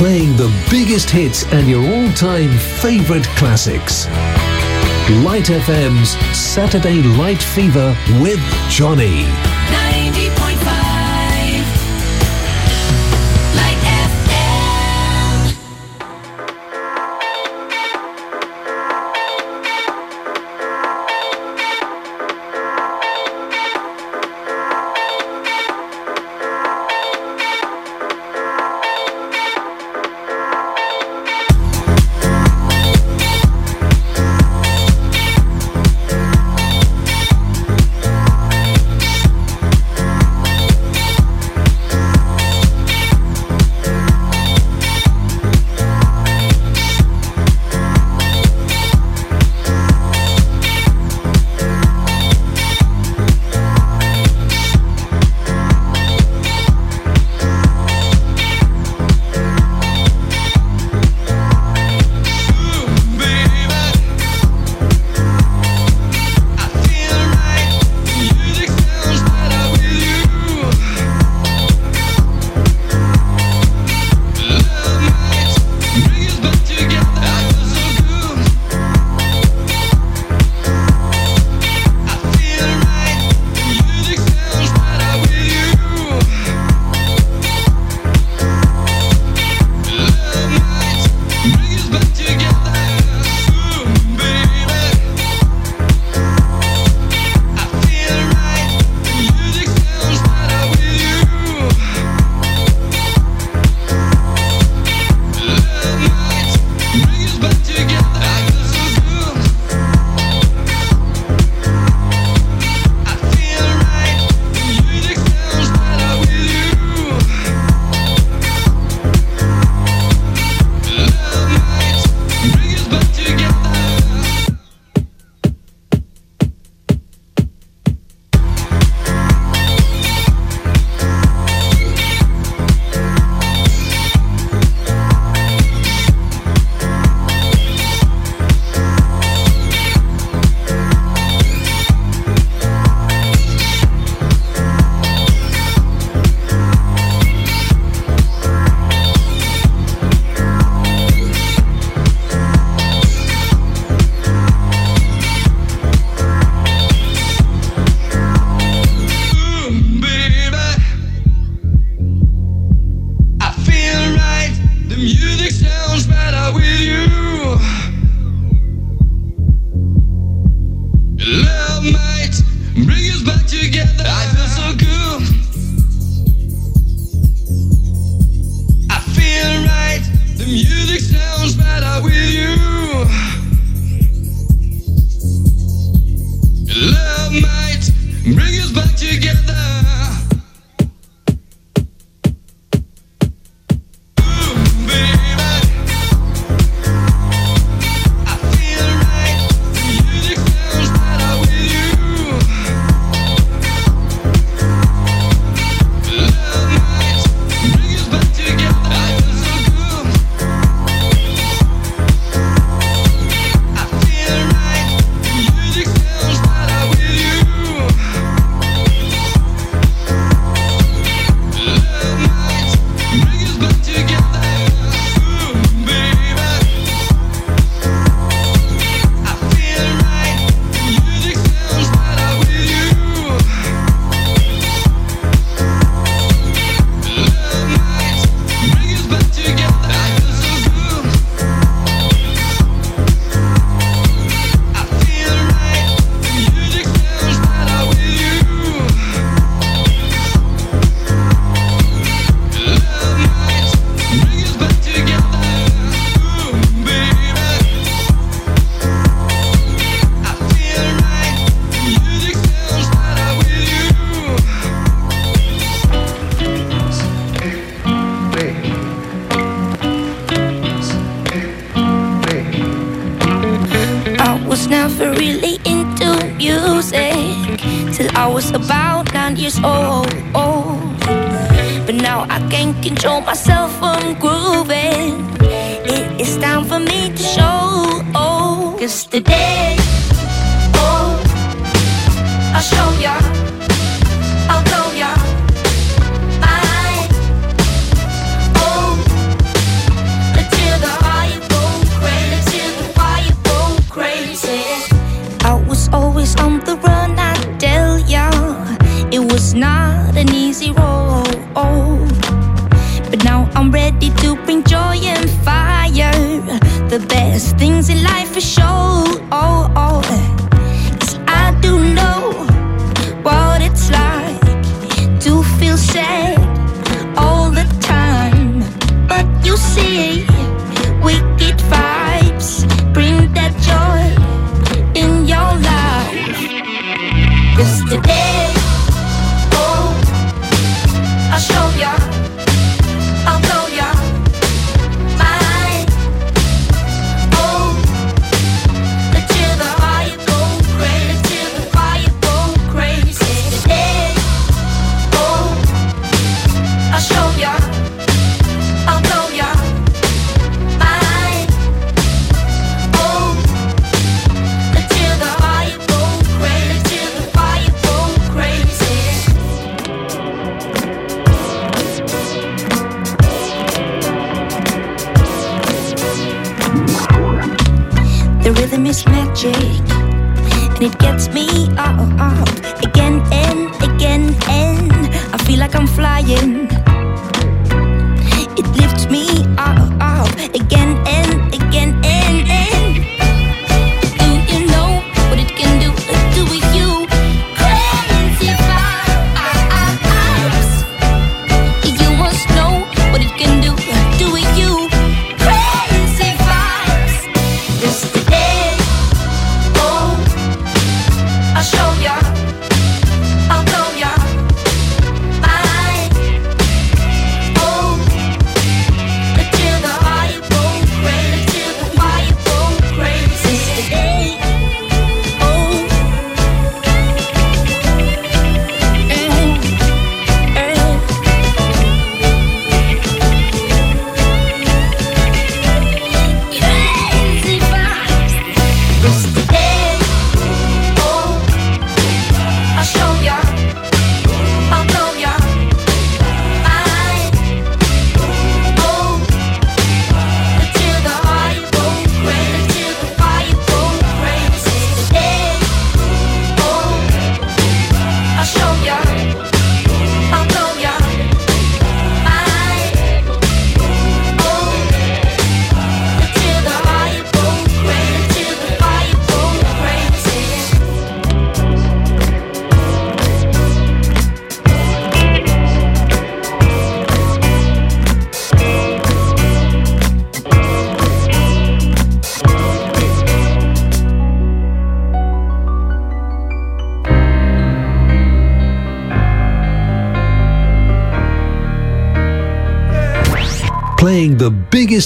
playing the biggest hits and your all-time favorite classics. Light FM's Saturday Light Fever with Johnny.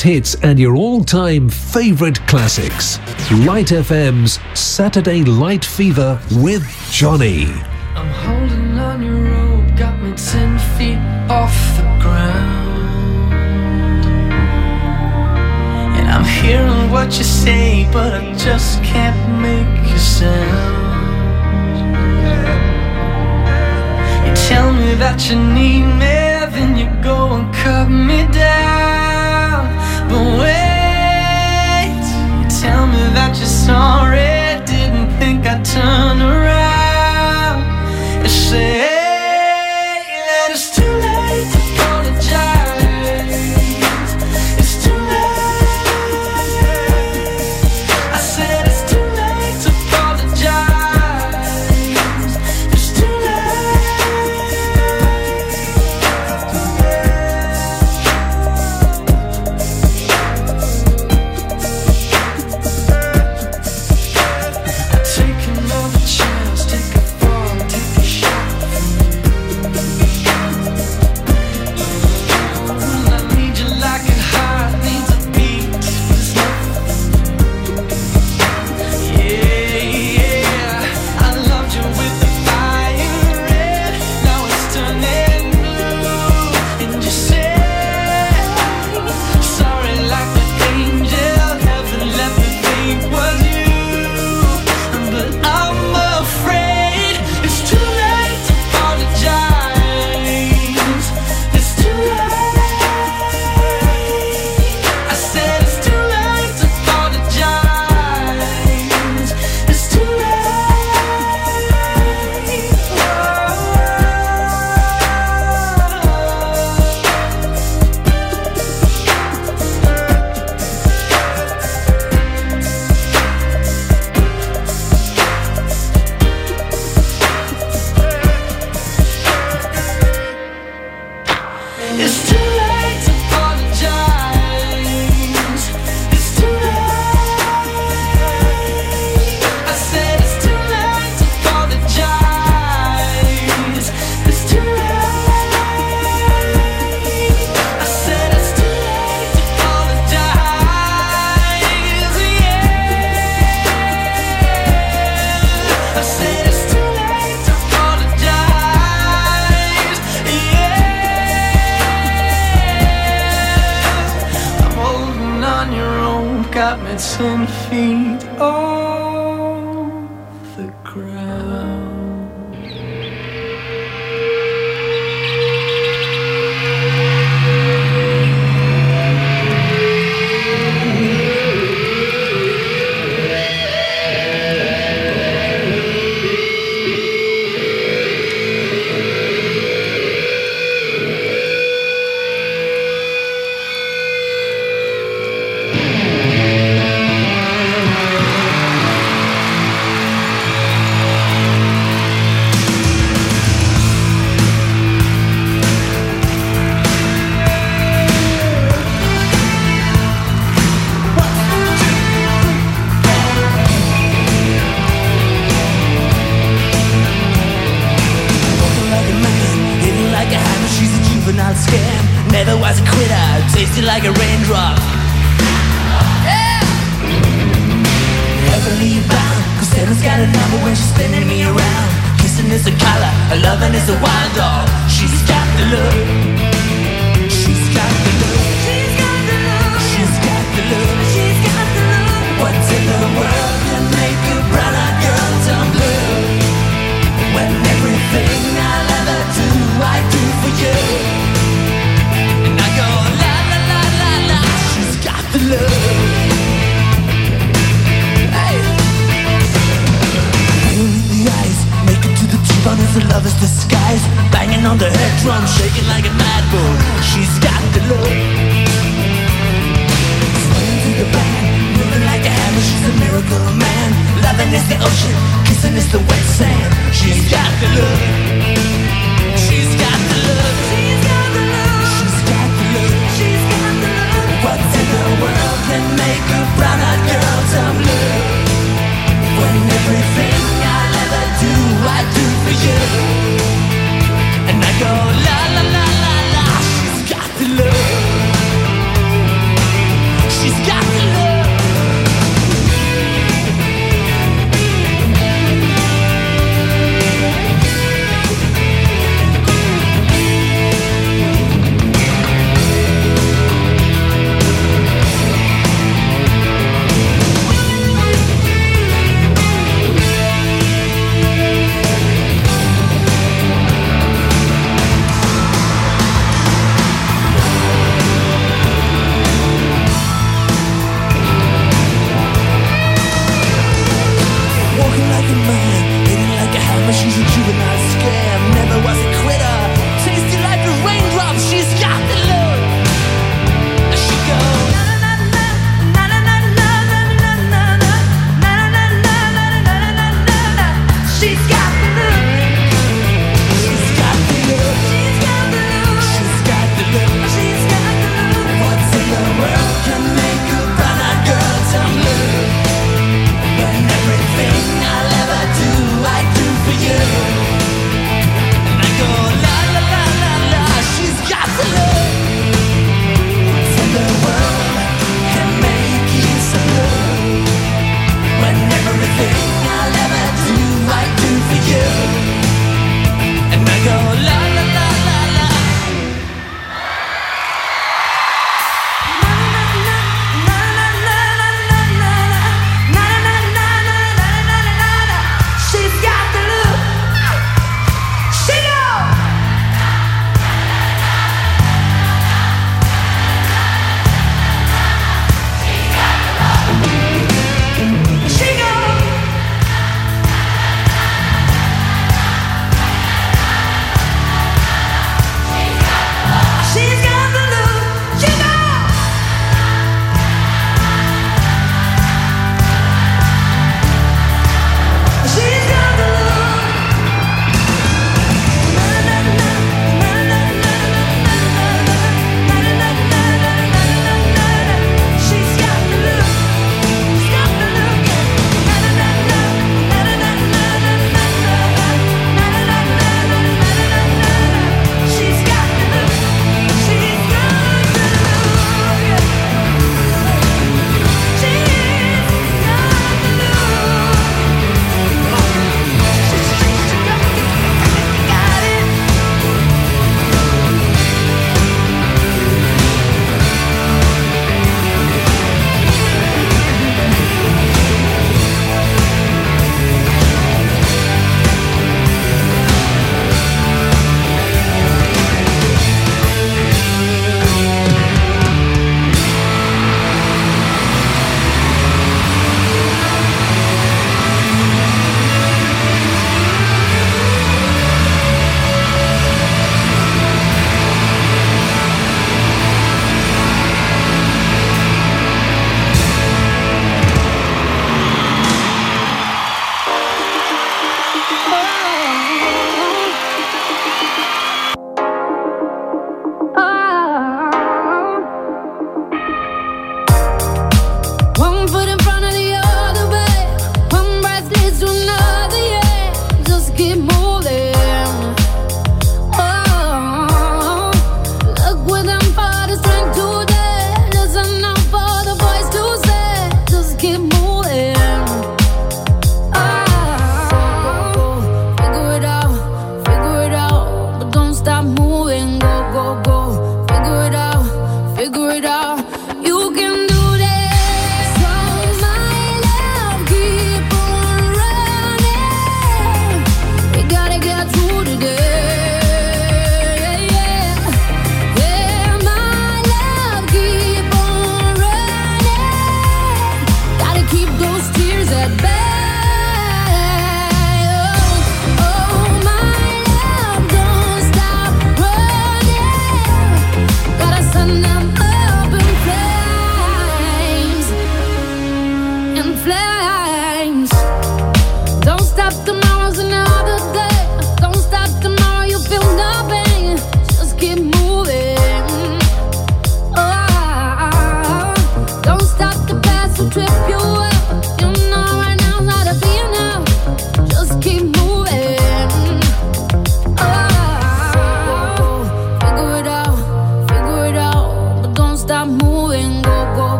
Biggest hits and your all time favourite classics. Light FM's Saturday Light Fever with Johnny. I'm holding on your rope, got me ten feet off the ground. And I'm hearing what you say, but I just can't make you sound. You tell me that you need me, then you go and cut me down. But wait, you tell me that you're sorry. Didn't think I'd turn around and say.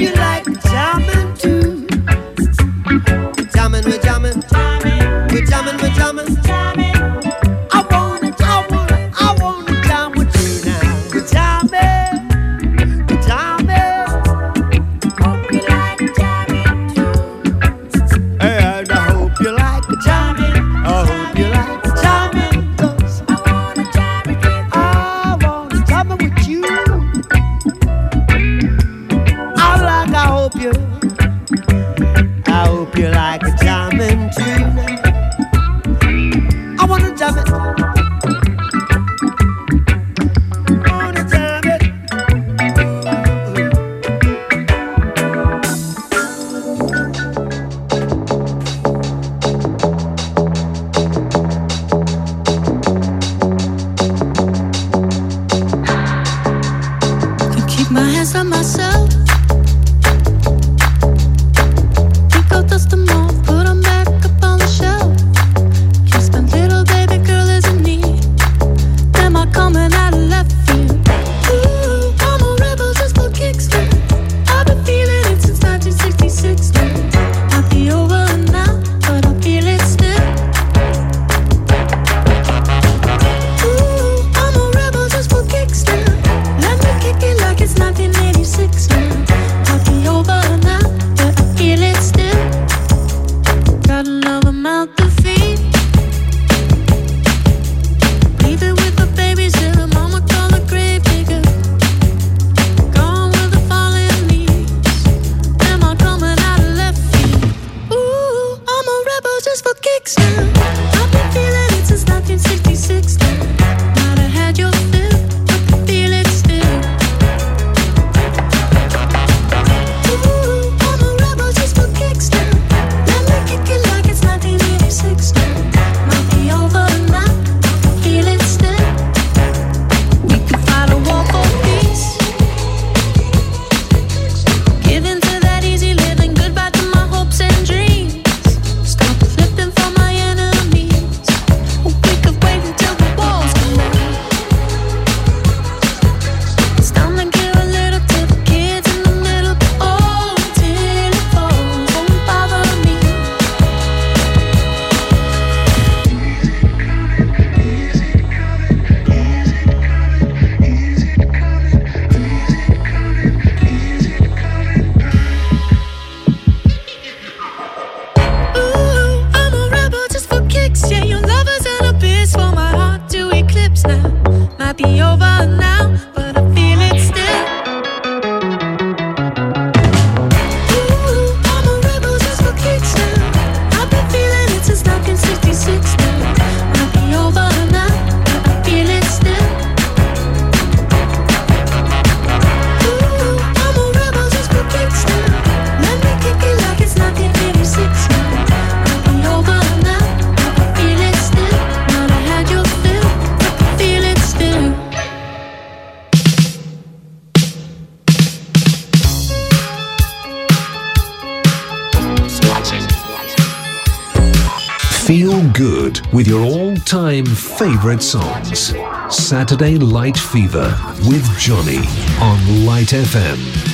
With favorite songs. Saturday Light Fever with Johnny on Light FM.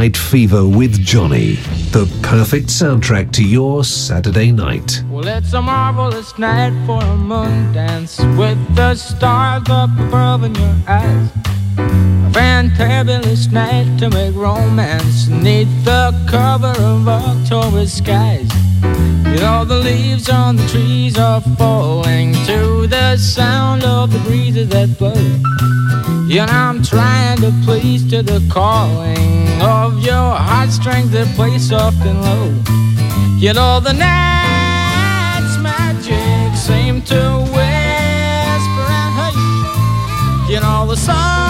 Light Fever with Johnny. The perfect soundtrack to your Saturday night. Well, it's a marvelous night for a moon dance with the stars up above in your eyes. A fantabulous night to make romance neath the cover of October skies. You know, the leaves on the trees are falling to the sound of the breezes that blow. You know, I'm trying to please to the calling of your heartstrings that play soft and low. You know, the night's magic seem to whisper and hush. You know, the soft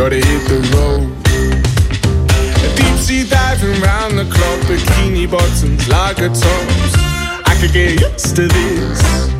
gotta hit the road. Deep sea diving round the clock, bikini bottoms, lager tops. I could get used to this.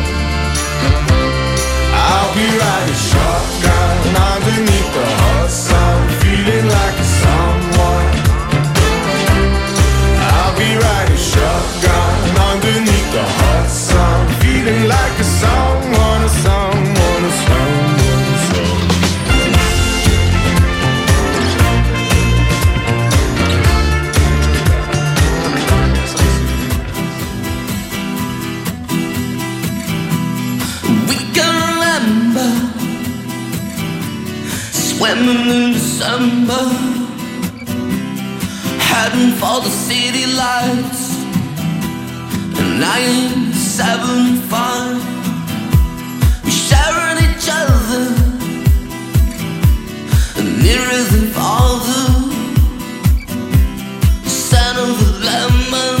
Shotgun underneath the hot sun, feeling like a someone. I'll be riding shotgun underneath the hot sun, feeling like a someone, a someone, a someone. Swimming in December, heading for the city lights. Nine, seven, five. We sharing each other, nearer than farther. Scent of the lemon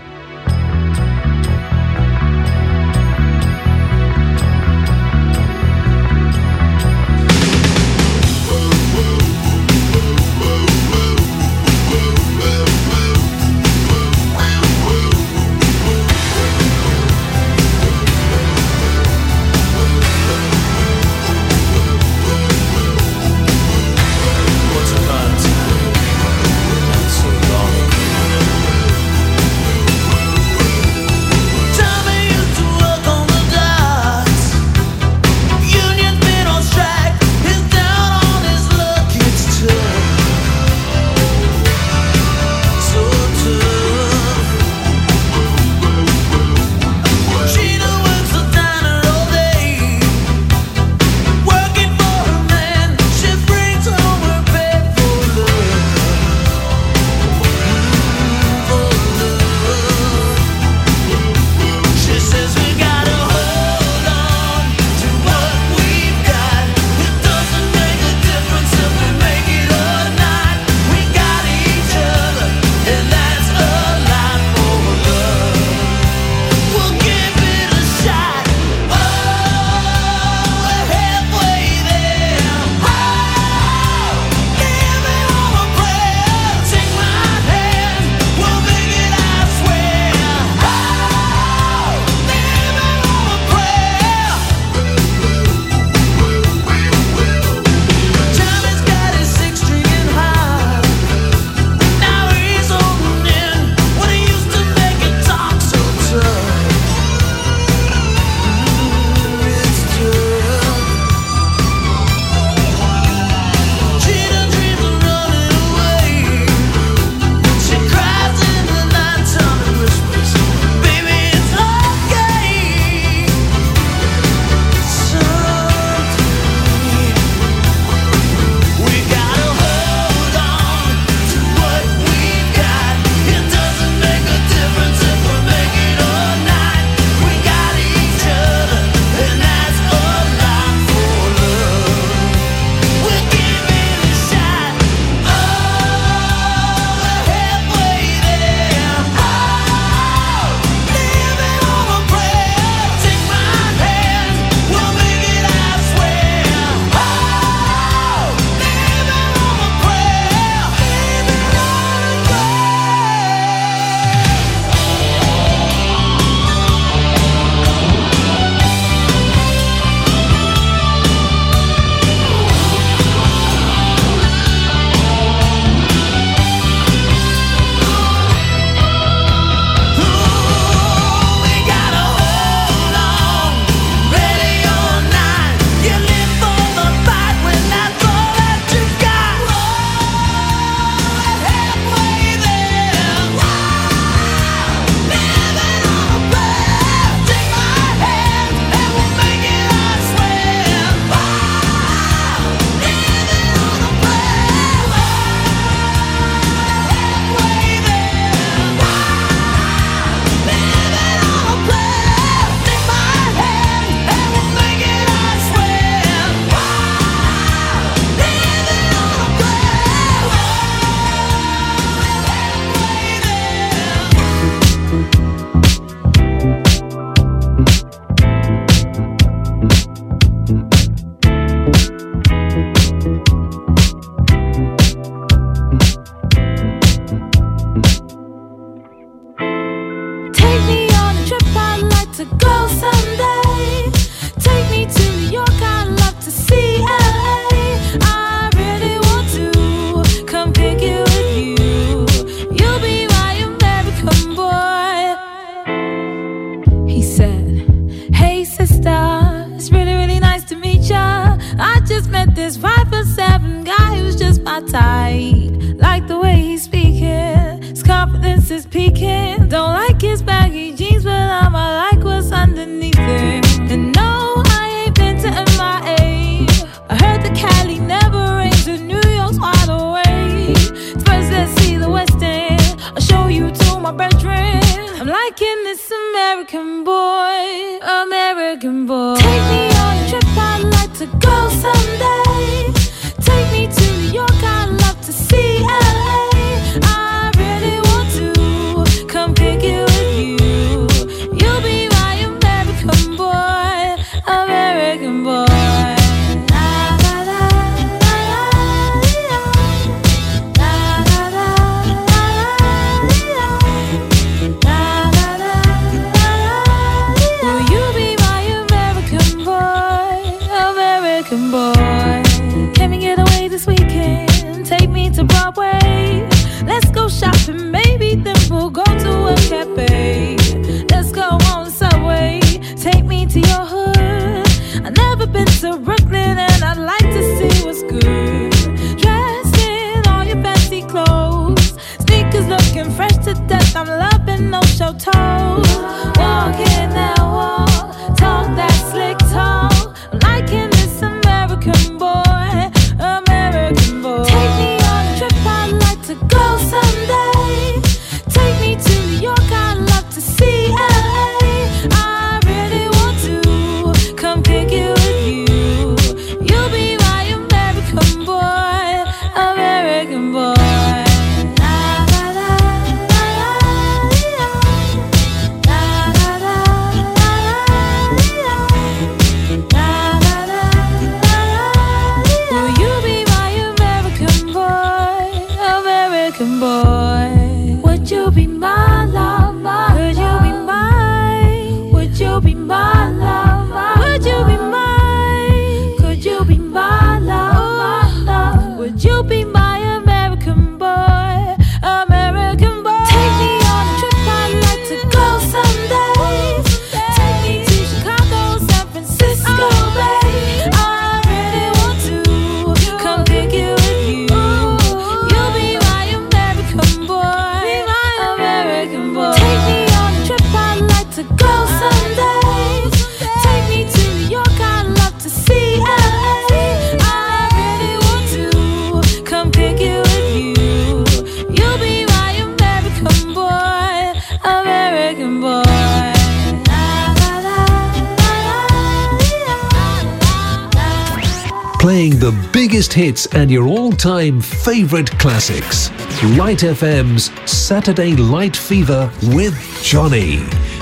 Hits and your all time favorite classics. Light FM's Saturday Light Fever with Johnny.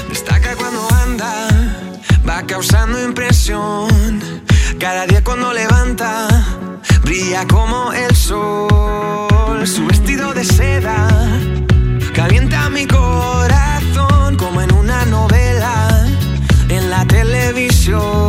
Destaca cuando anda, va causando impresión. Cada día cuando levanta, brilla como el sol. Su vestido de seda calienta mi corazón como en una novela en la televisión.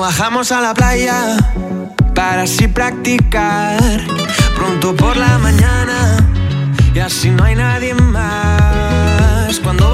bajamos a la playa para así practicar pronto por la mañana y así no hay nadie más. Cuando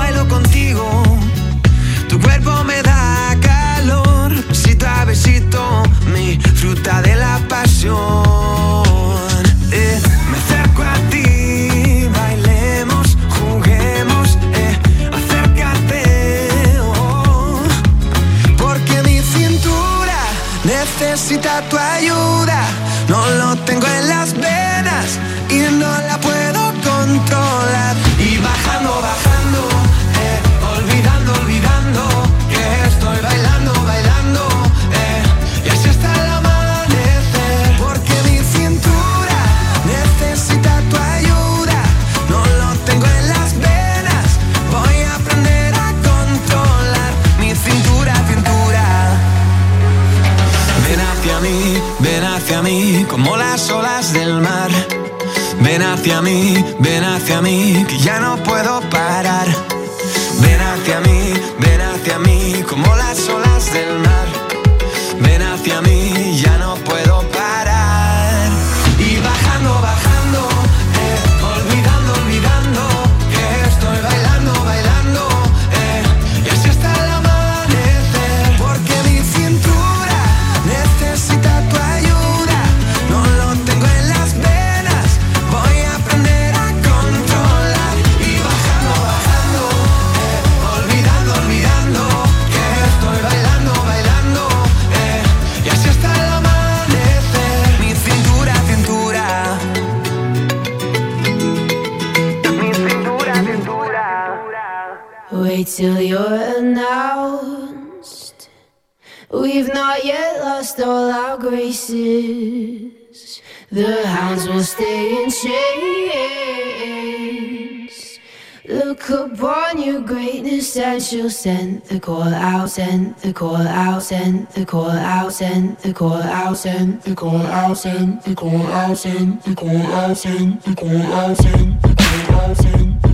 necesita tu ayuda. No lo tengo en las venas y no la puedo controlar. special. Send the call out, send the call out, send the call out, send the call out, send the call out, send the call out, send the call out, send the call out, send the call out, send the call out, send out, send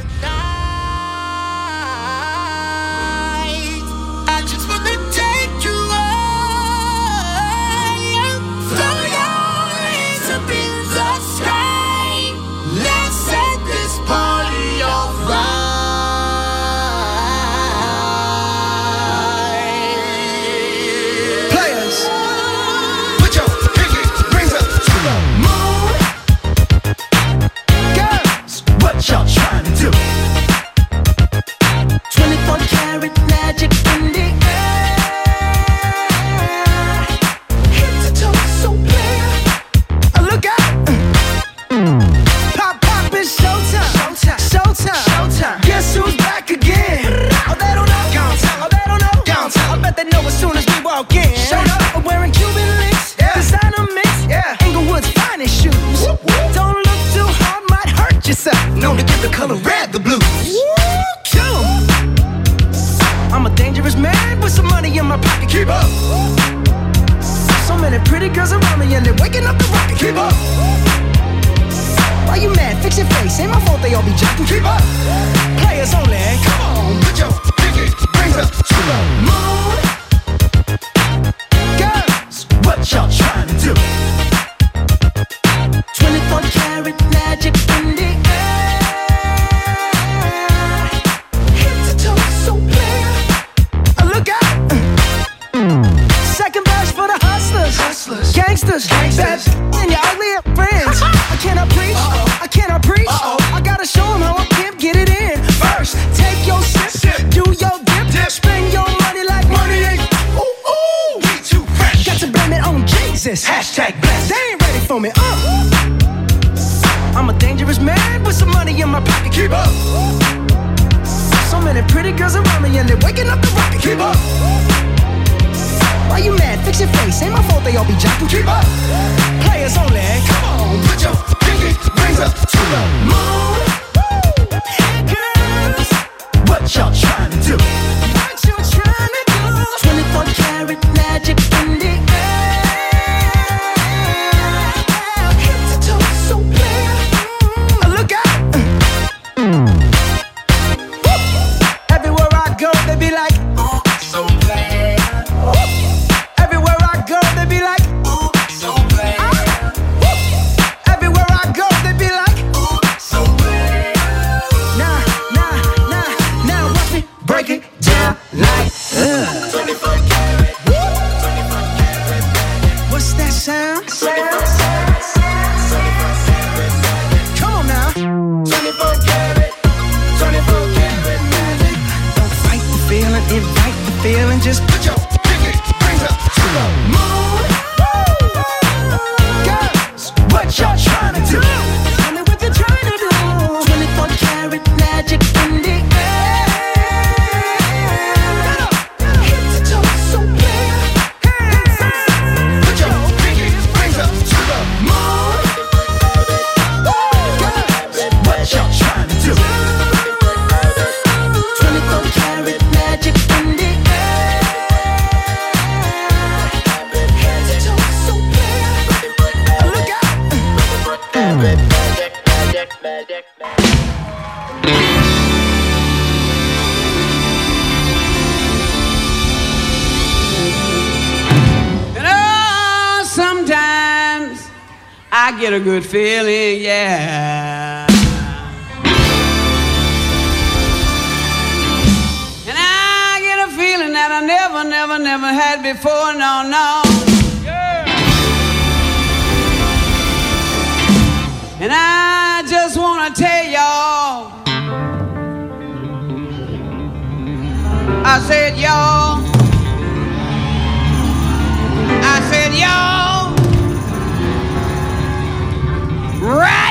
tell y'all. I said, y'all. I said, y'all. Right.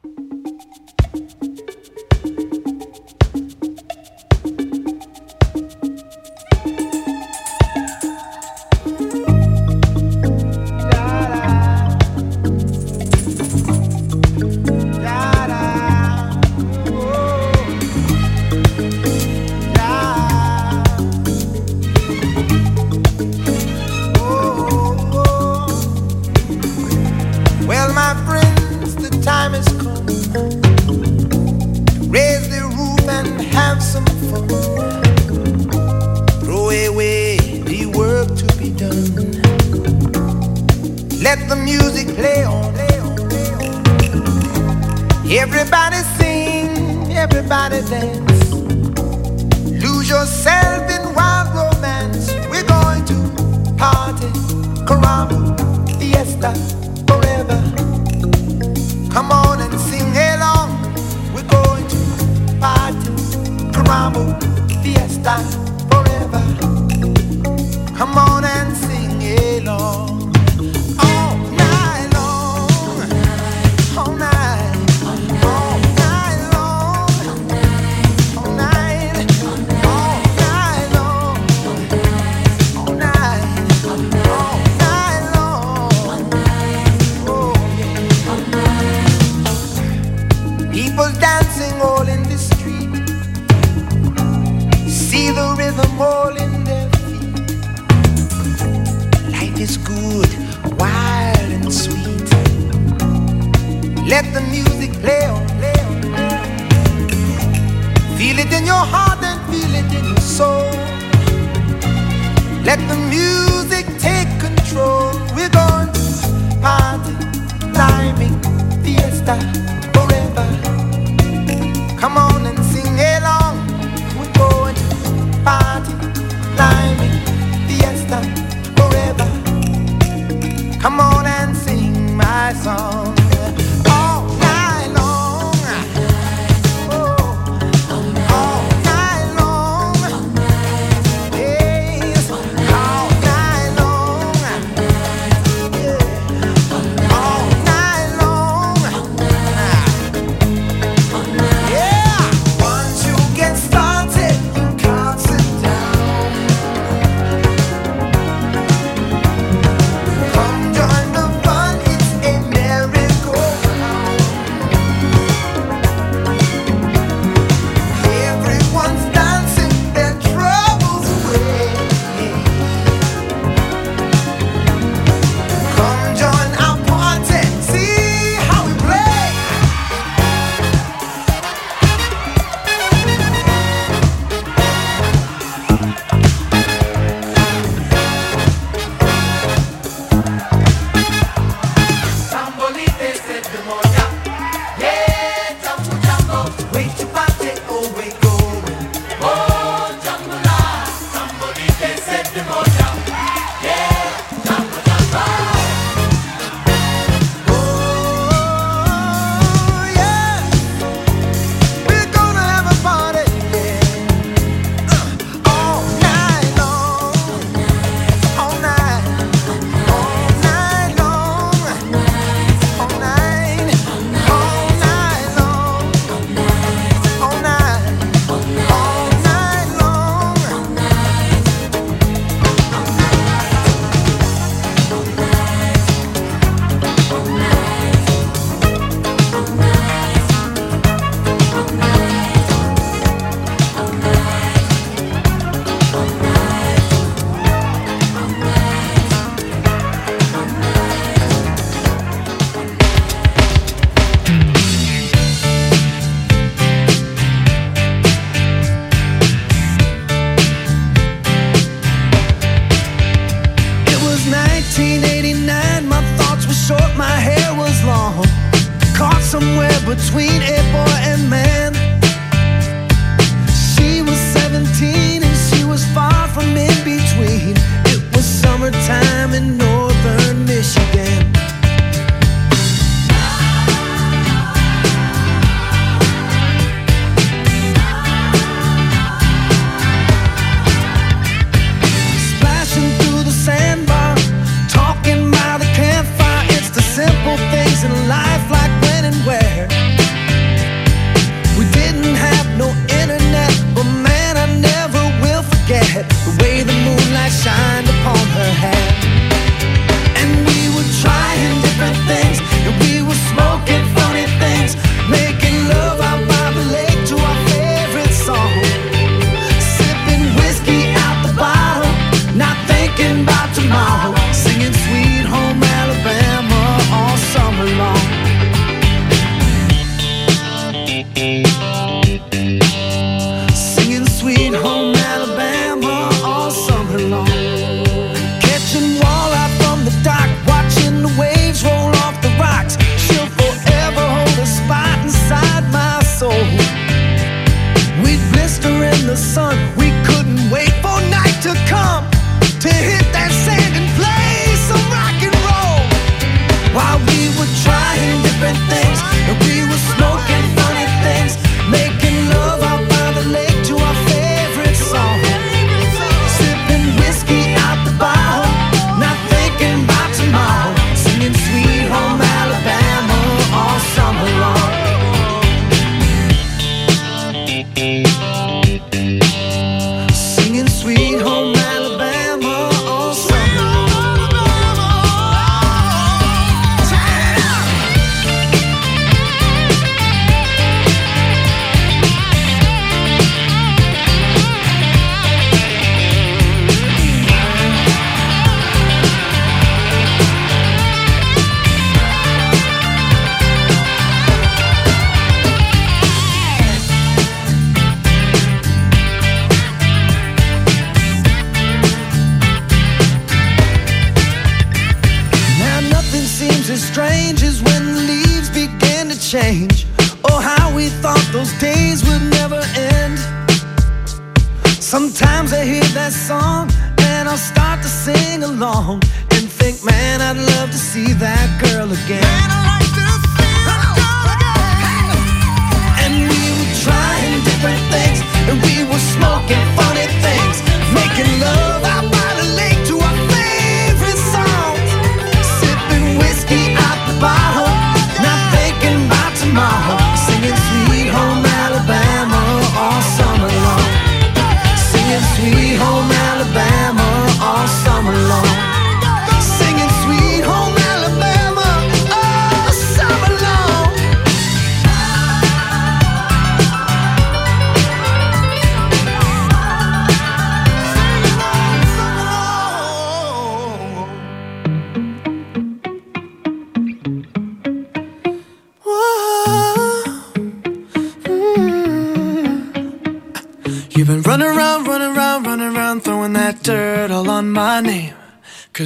Guamo, fiesta forever. Come on. a song, then I'll start to sing along and think, man, I'd love to see that girl again.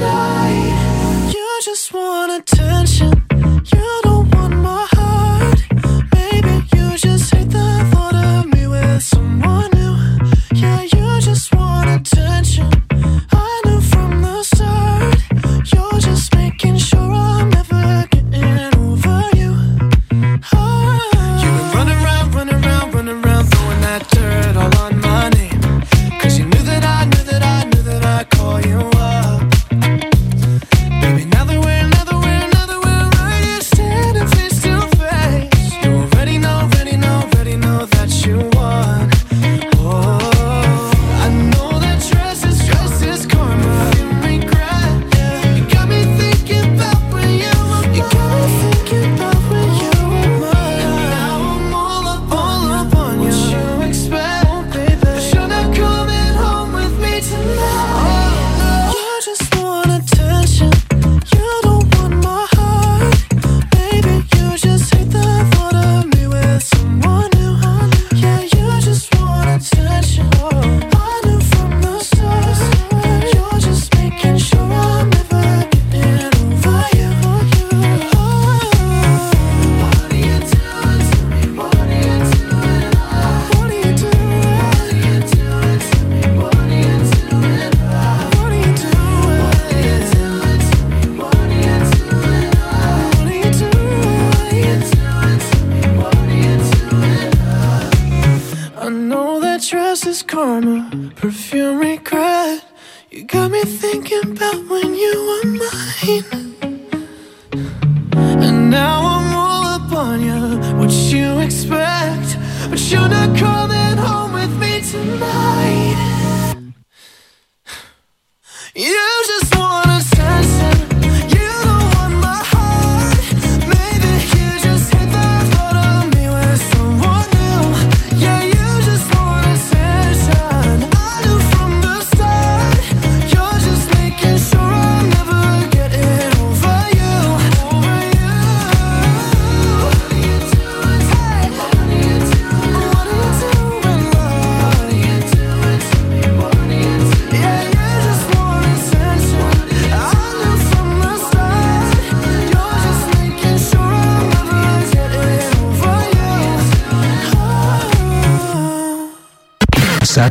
You just wanna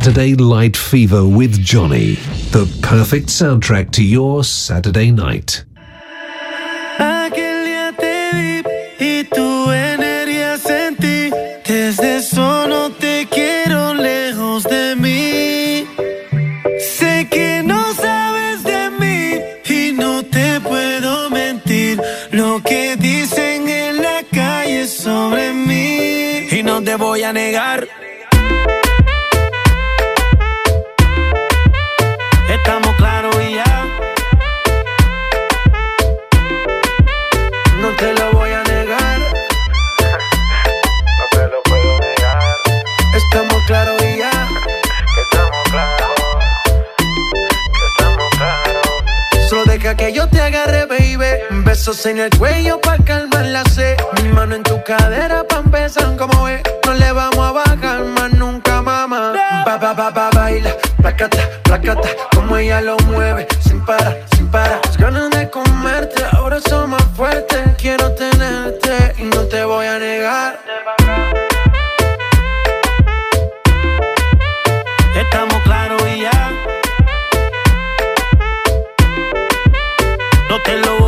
Saturday Light Fever with Johnny, the perfect soundtrack to your Saturday night. Aquel día te vi y tu energía sentí. Desde solo te quiero lejos de mí. Sé que no sabes de mí y no te puedo mentir. Lo que dicen en la calle sobre mí. Y no te voy a negar en el cuello pa' calmar la sed. Mi mano en tu cadera pa' empezar, como ve. No le vamos a bajar más nunca, mamá. Ba, ba, ba, ba, baila, placata, placata. Como ella lo mueve, sin parar, sin parar. Las ganas de comerte, ahora son más fuertes. Quiero tenerte y no te voy a negar. Estamos claros y ya. No te lo voy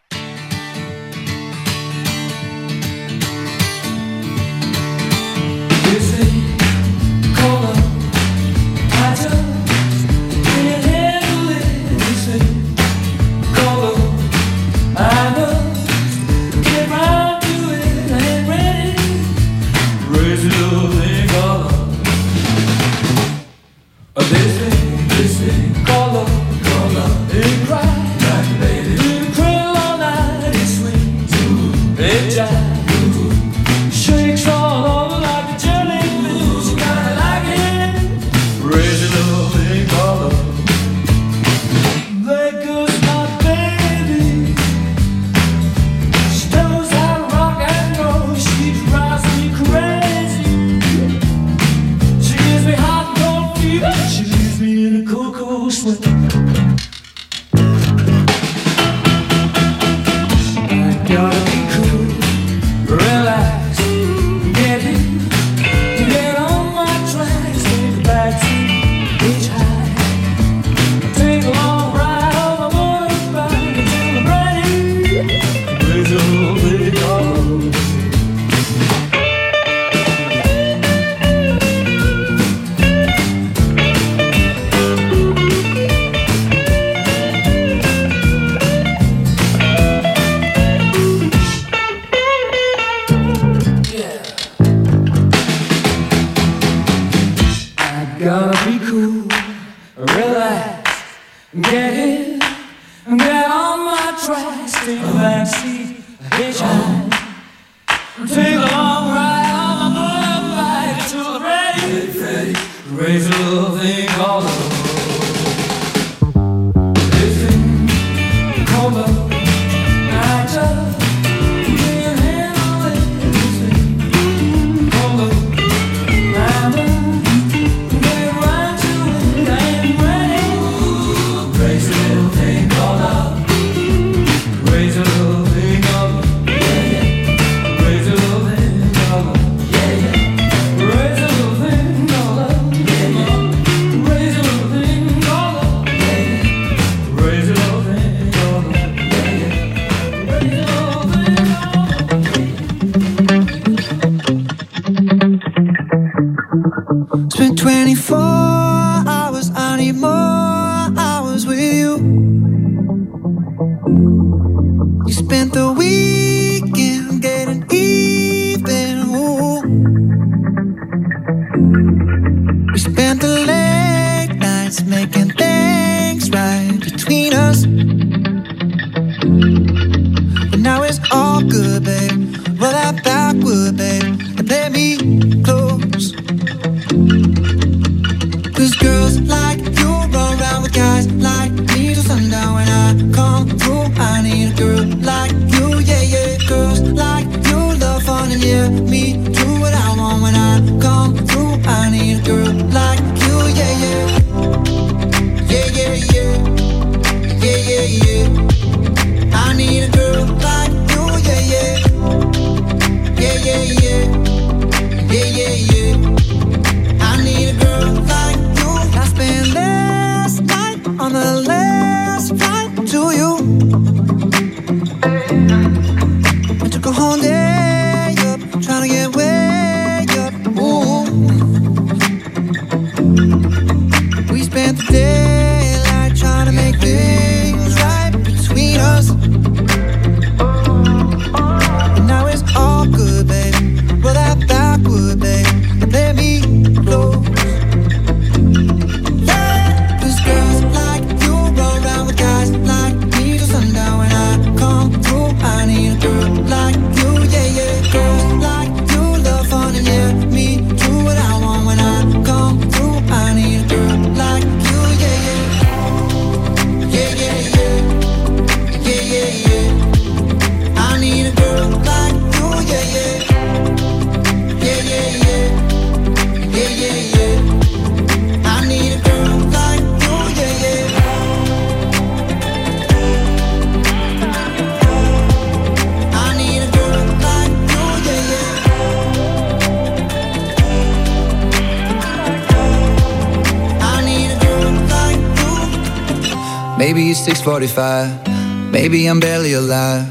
45. Maybe I'm barely alive.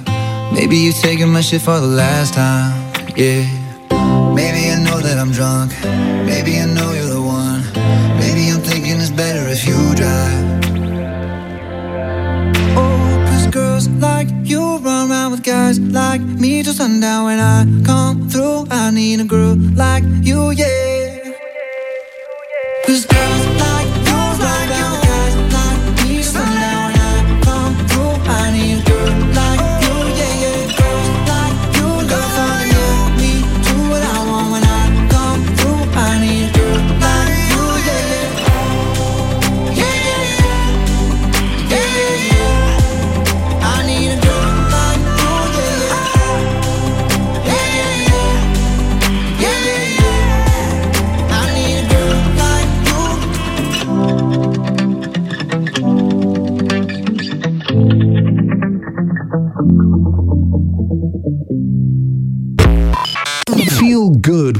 Maybe you're taking my shit for the last time.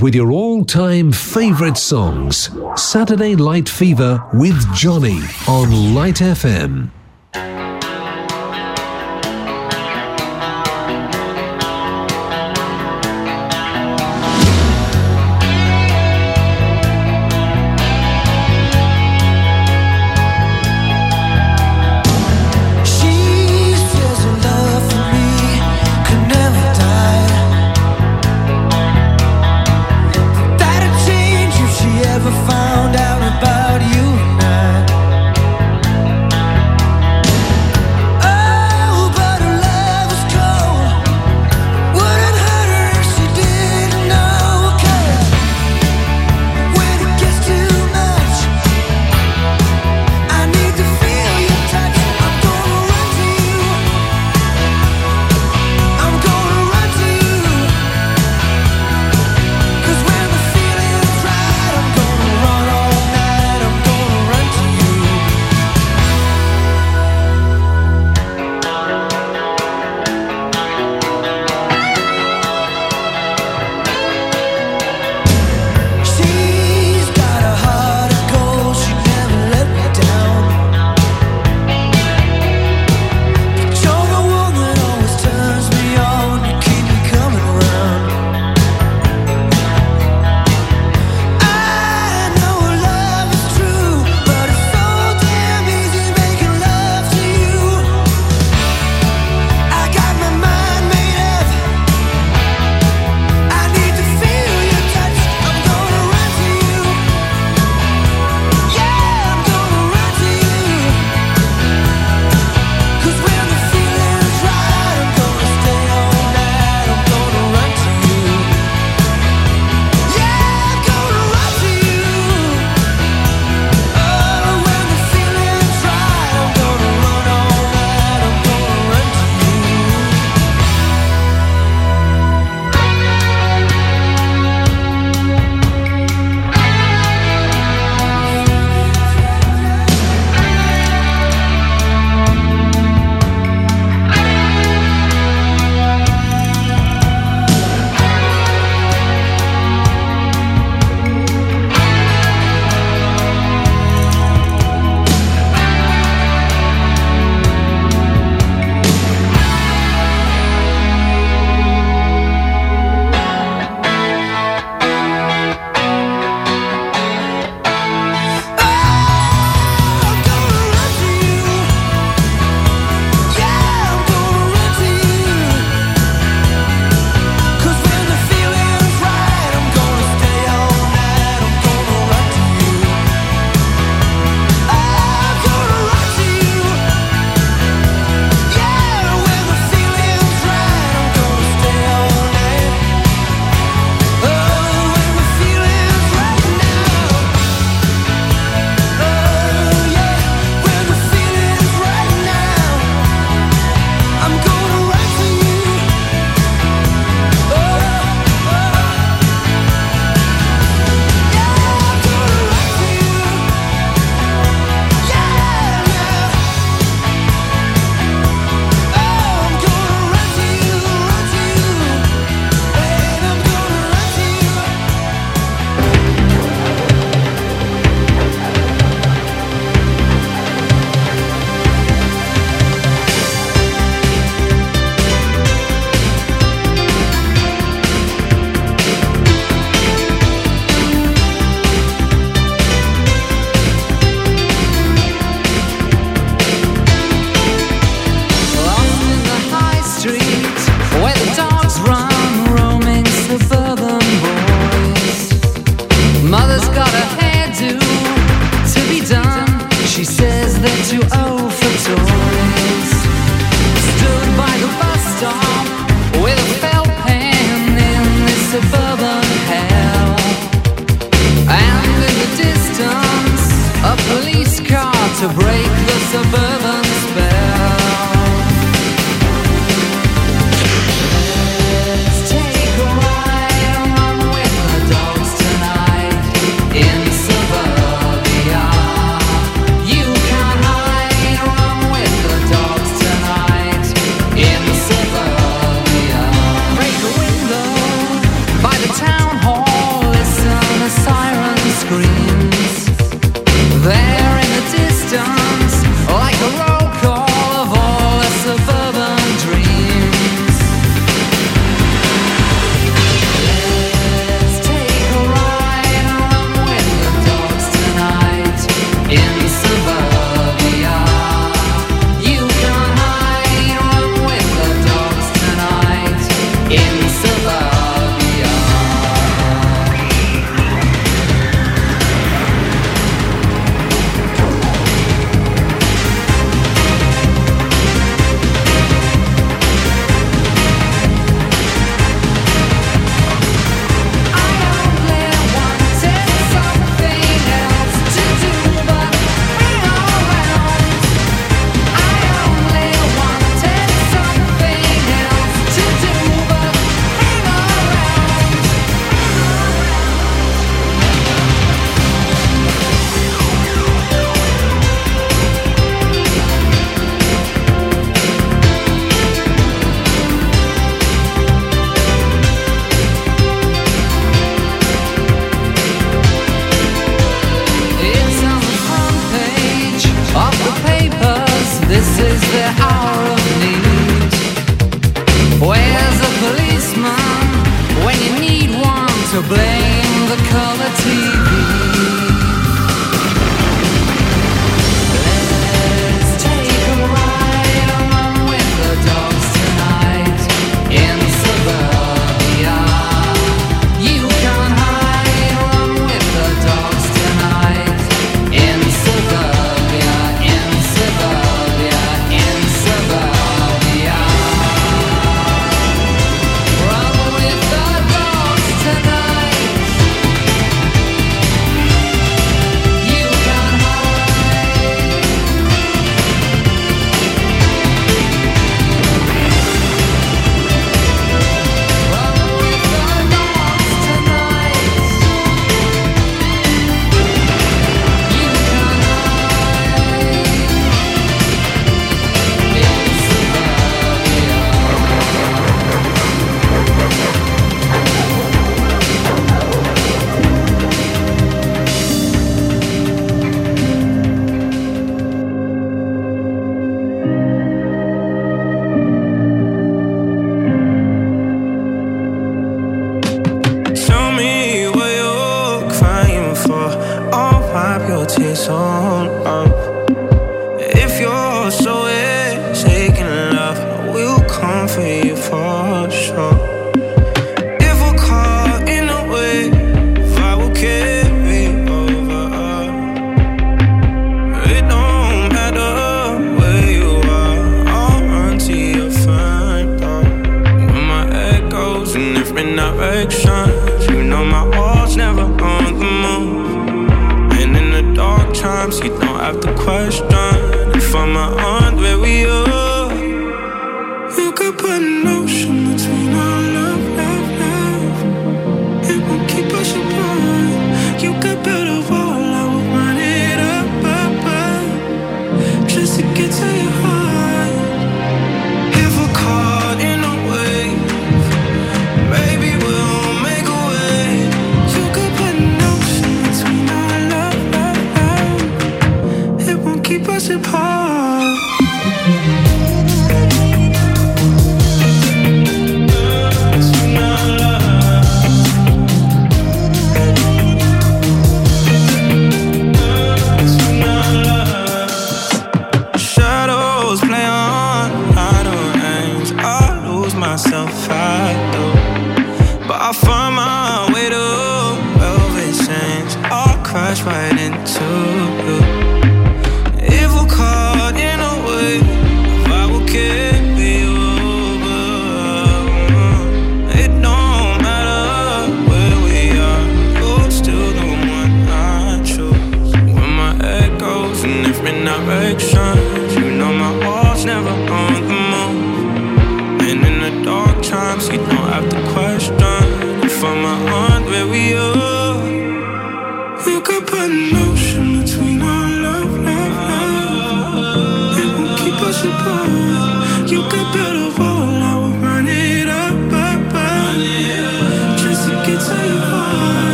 with your all time favourite songs. Saturday Light Fever with Johnny on Light FM.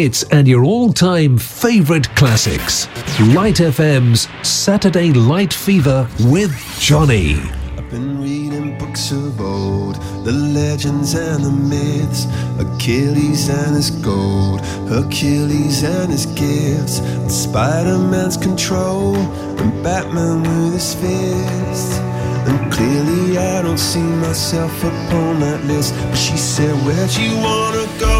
hits and your all time favourite classics. Light FM's Saturday Light Fever with Johnny. I've been reading books of old, the legends and the myths, Achilles and his gold, Hercules and his gifts, and Spider Man's control, and Batman with his fist. And clearly I don't see myself upon that list. But she said, Where'd you wanna go?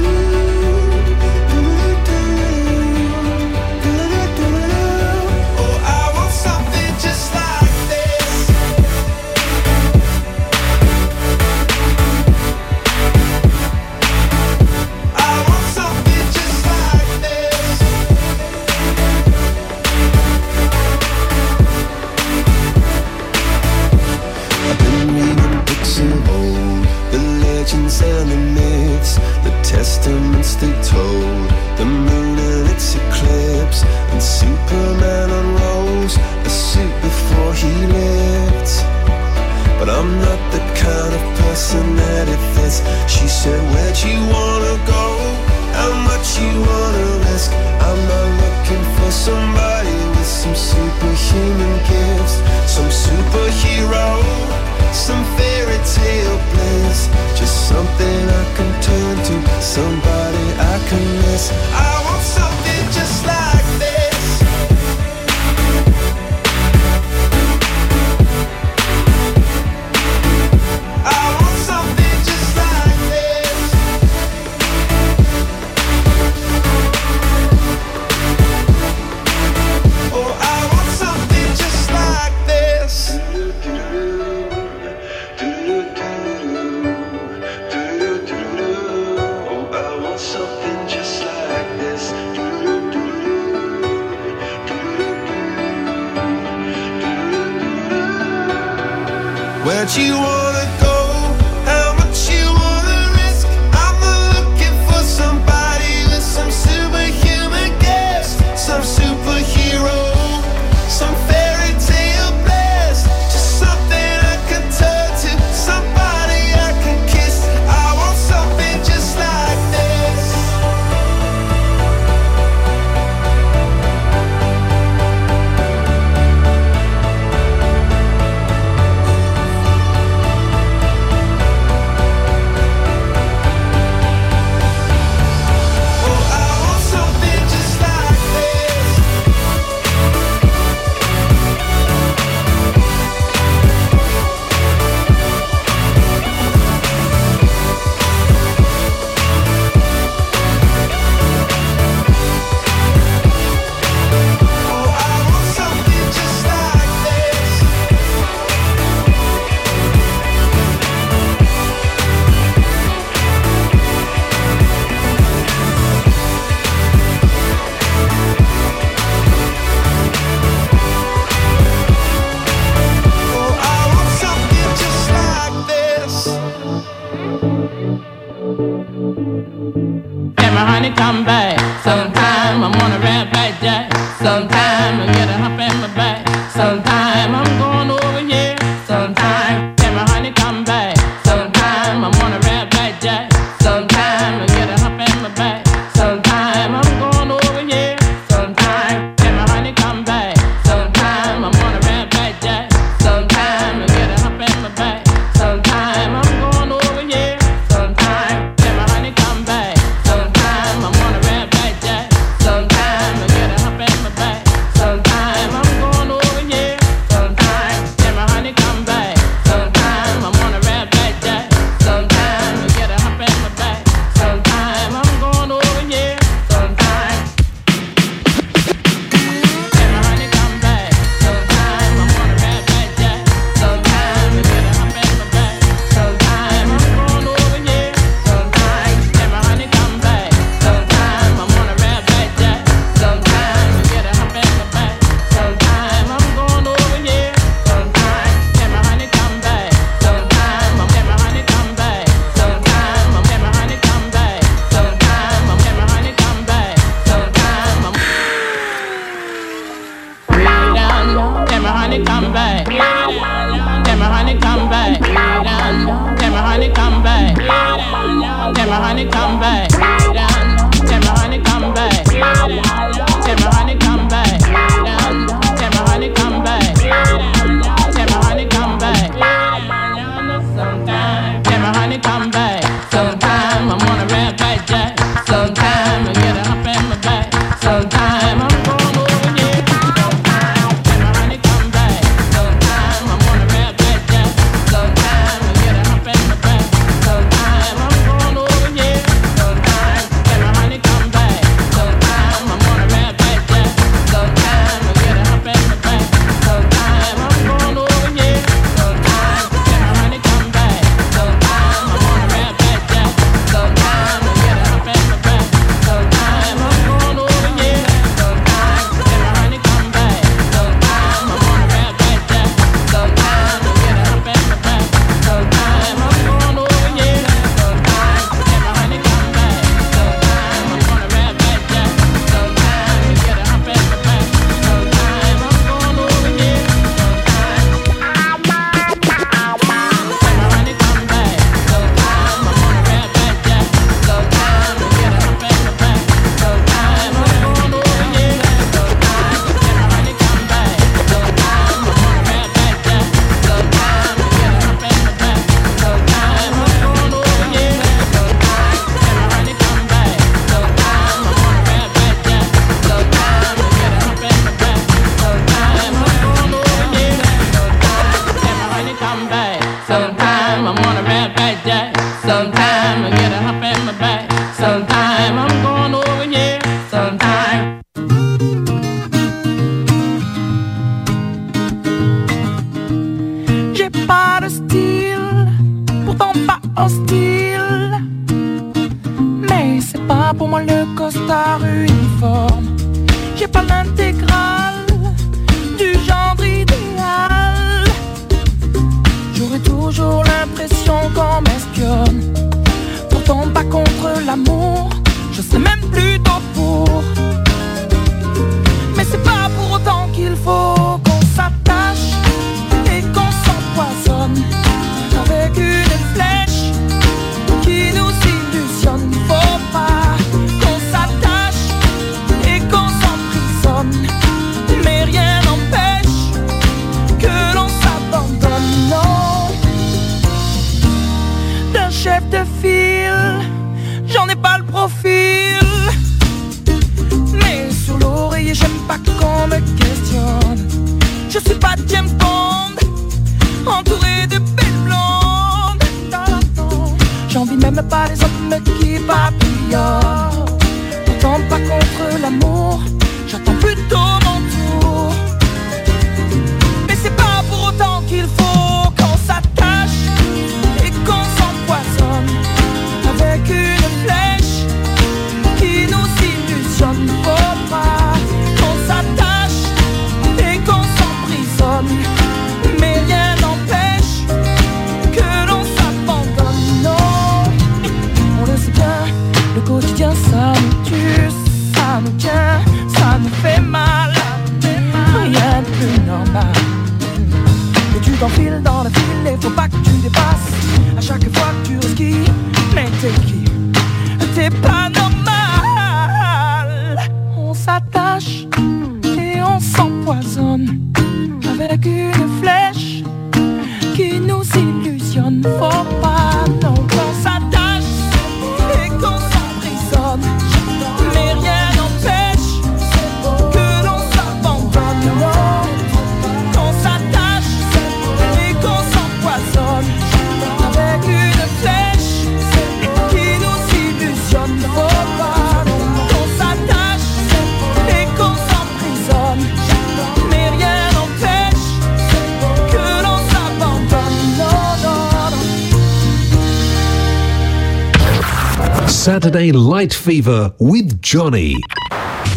Night Fever with Johnny.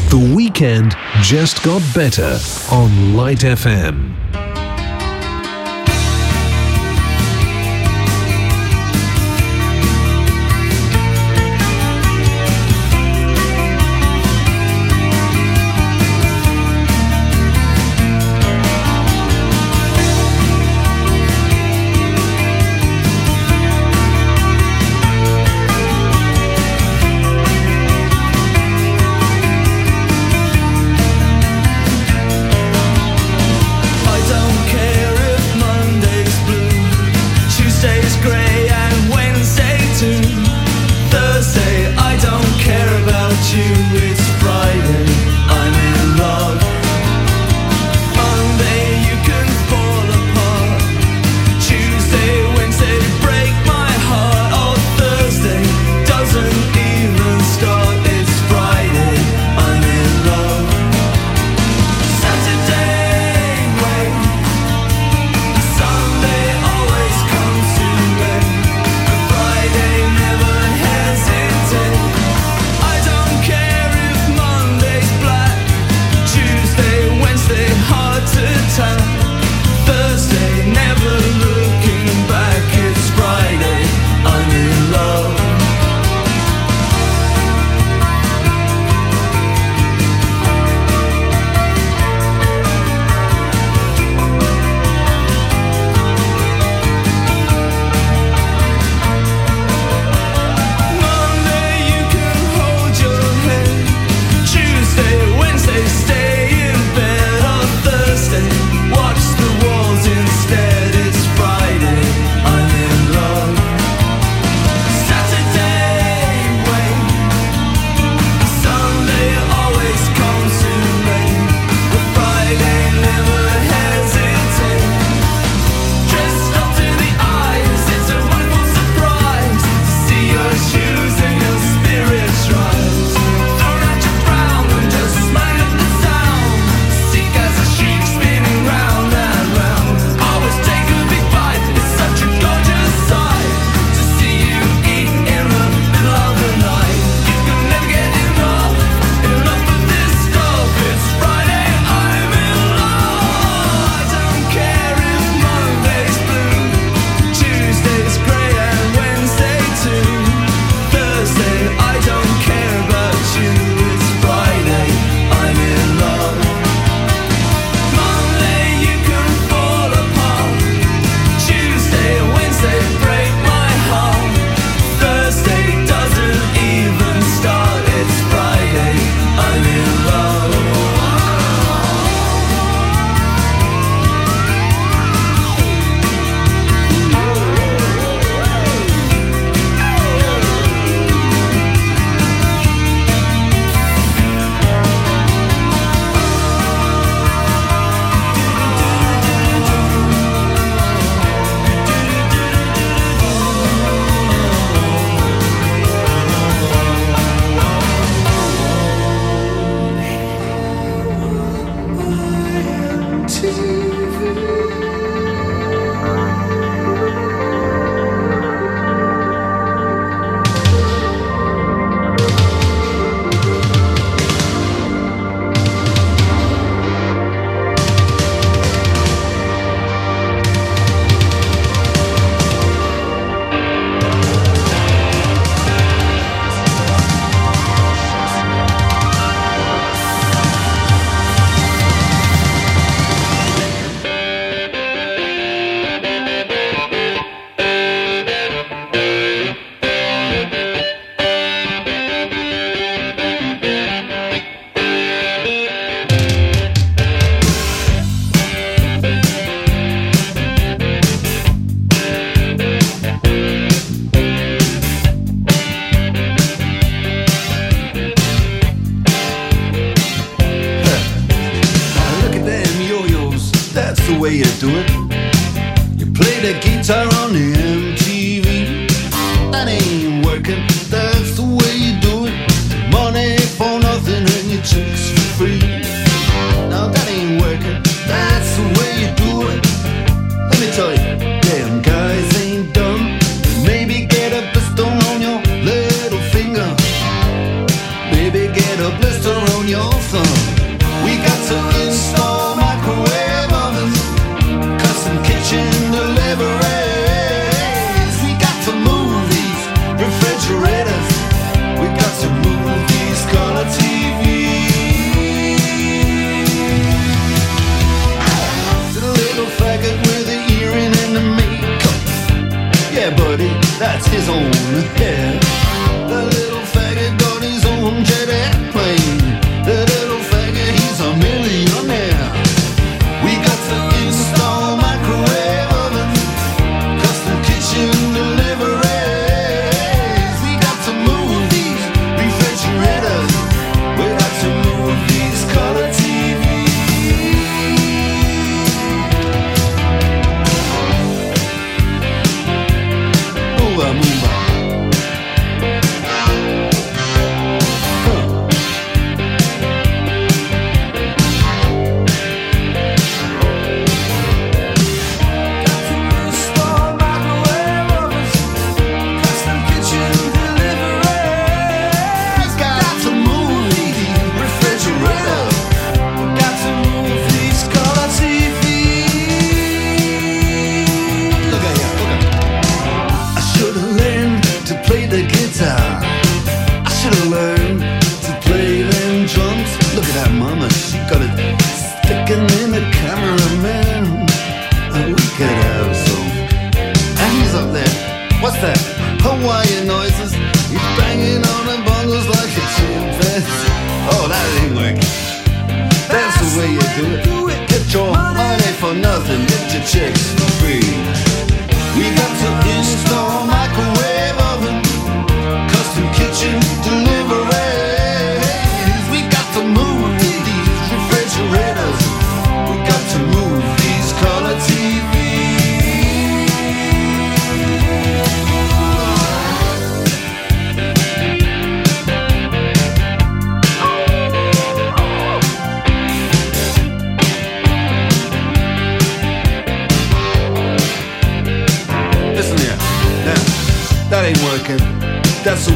The weekend just got better on Light FM.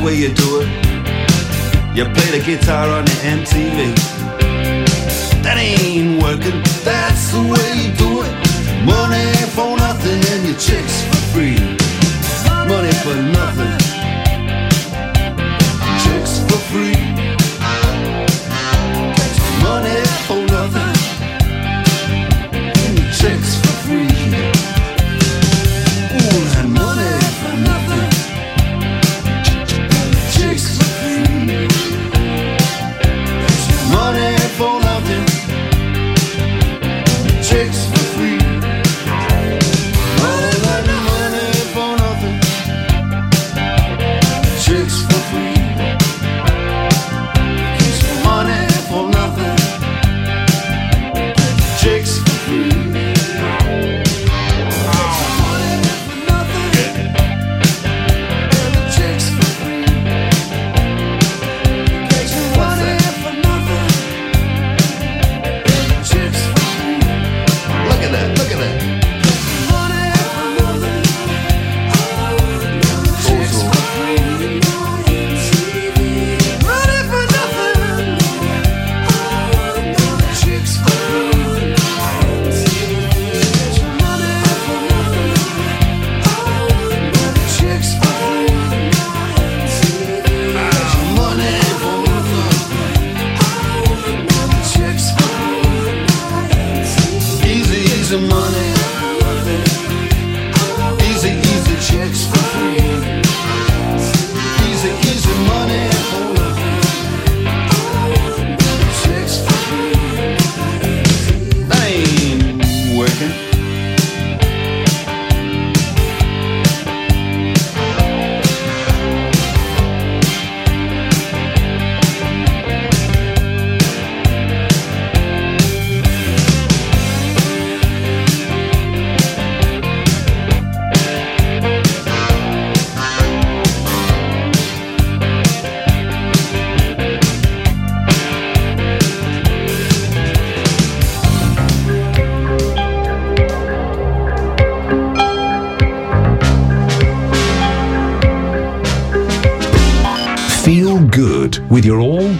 way you do it. You play the guitar on the MTV. That ain't working, that's the way you do it.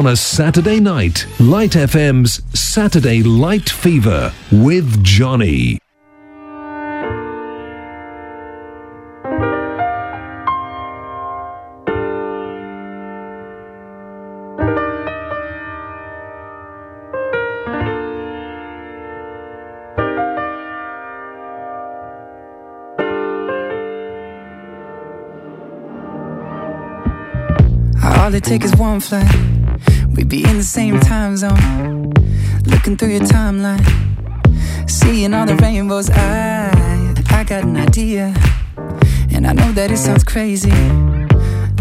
On a Saturday night. Light FM's Saturday Light Fever with Johnny. All it takes is one flight. We'd be in the same time zone. Looking through your timeline. Seeing all the rainbows. I, I got an idea. And I know that it sounds crazy.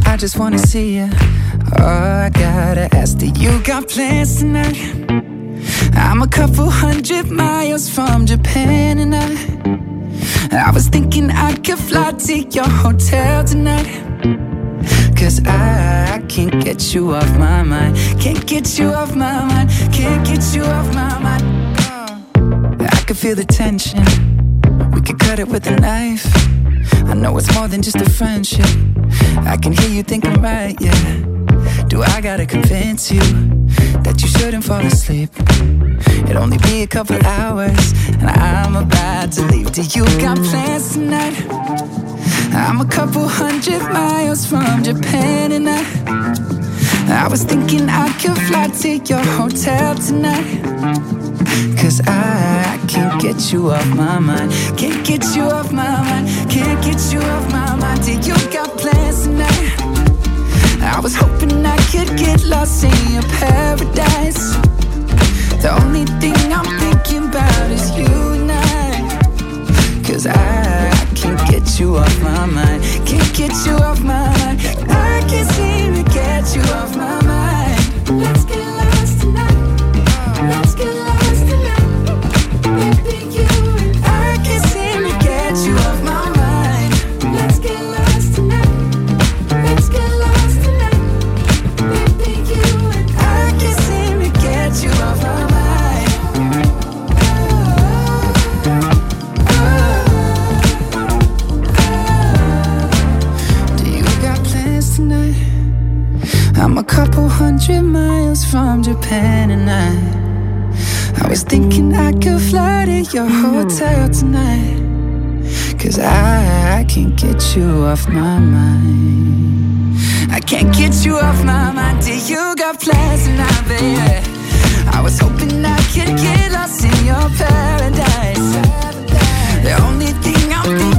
I just wanna see you. Oh, I gotta ask, do you got plans tonight? I'm a couple hundred miles from Japan and I I was thinking I could fly to your hotel tonight Cause I, you off my mind. Can't get you off my mind. Can't get you off my mind. Uh, I can feel the tension. We could cut it with a knife. I know it's more than just a friendship. I can hear you thinking right, yeah. Do I gotta convince you That you shouldn't fall asleep? It'll only be a couple hours And I'm about to leave. Do you got plans tonight? I'm a couple hundred miles from Japan and I I was thinking I could fly to your hotel tonight. Cause I, can't get you off my mind. Can't get you off my mind. Can't get you off my mind. Do you got plans tonight? I was hoping I could get lost in your paradise. The only thing I'm thinking about is you and I. Cause I can't get you off my mind. Can't get you off my mind I can't seem to get you off my mind I was thinking I could fly to your hotel tonight. Cause I, I can't get you off my mind. I can't get you off my mind. Do you got plans tonight, baby? I was hoping I could get lost in your paradise. The only thing I'm thinking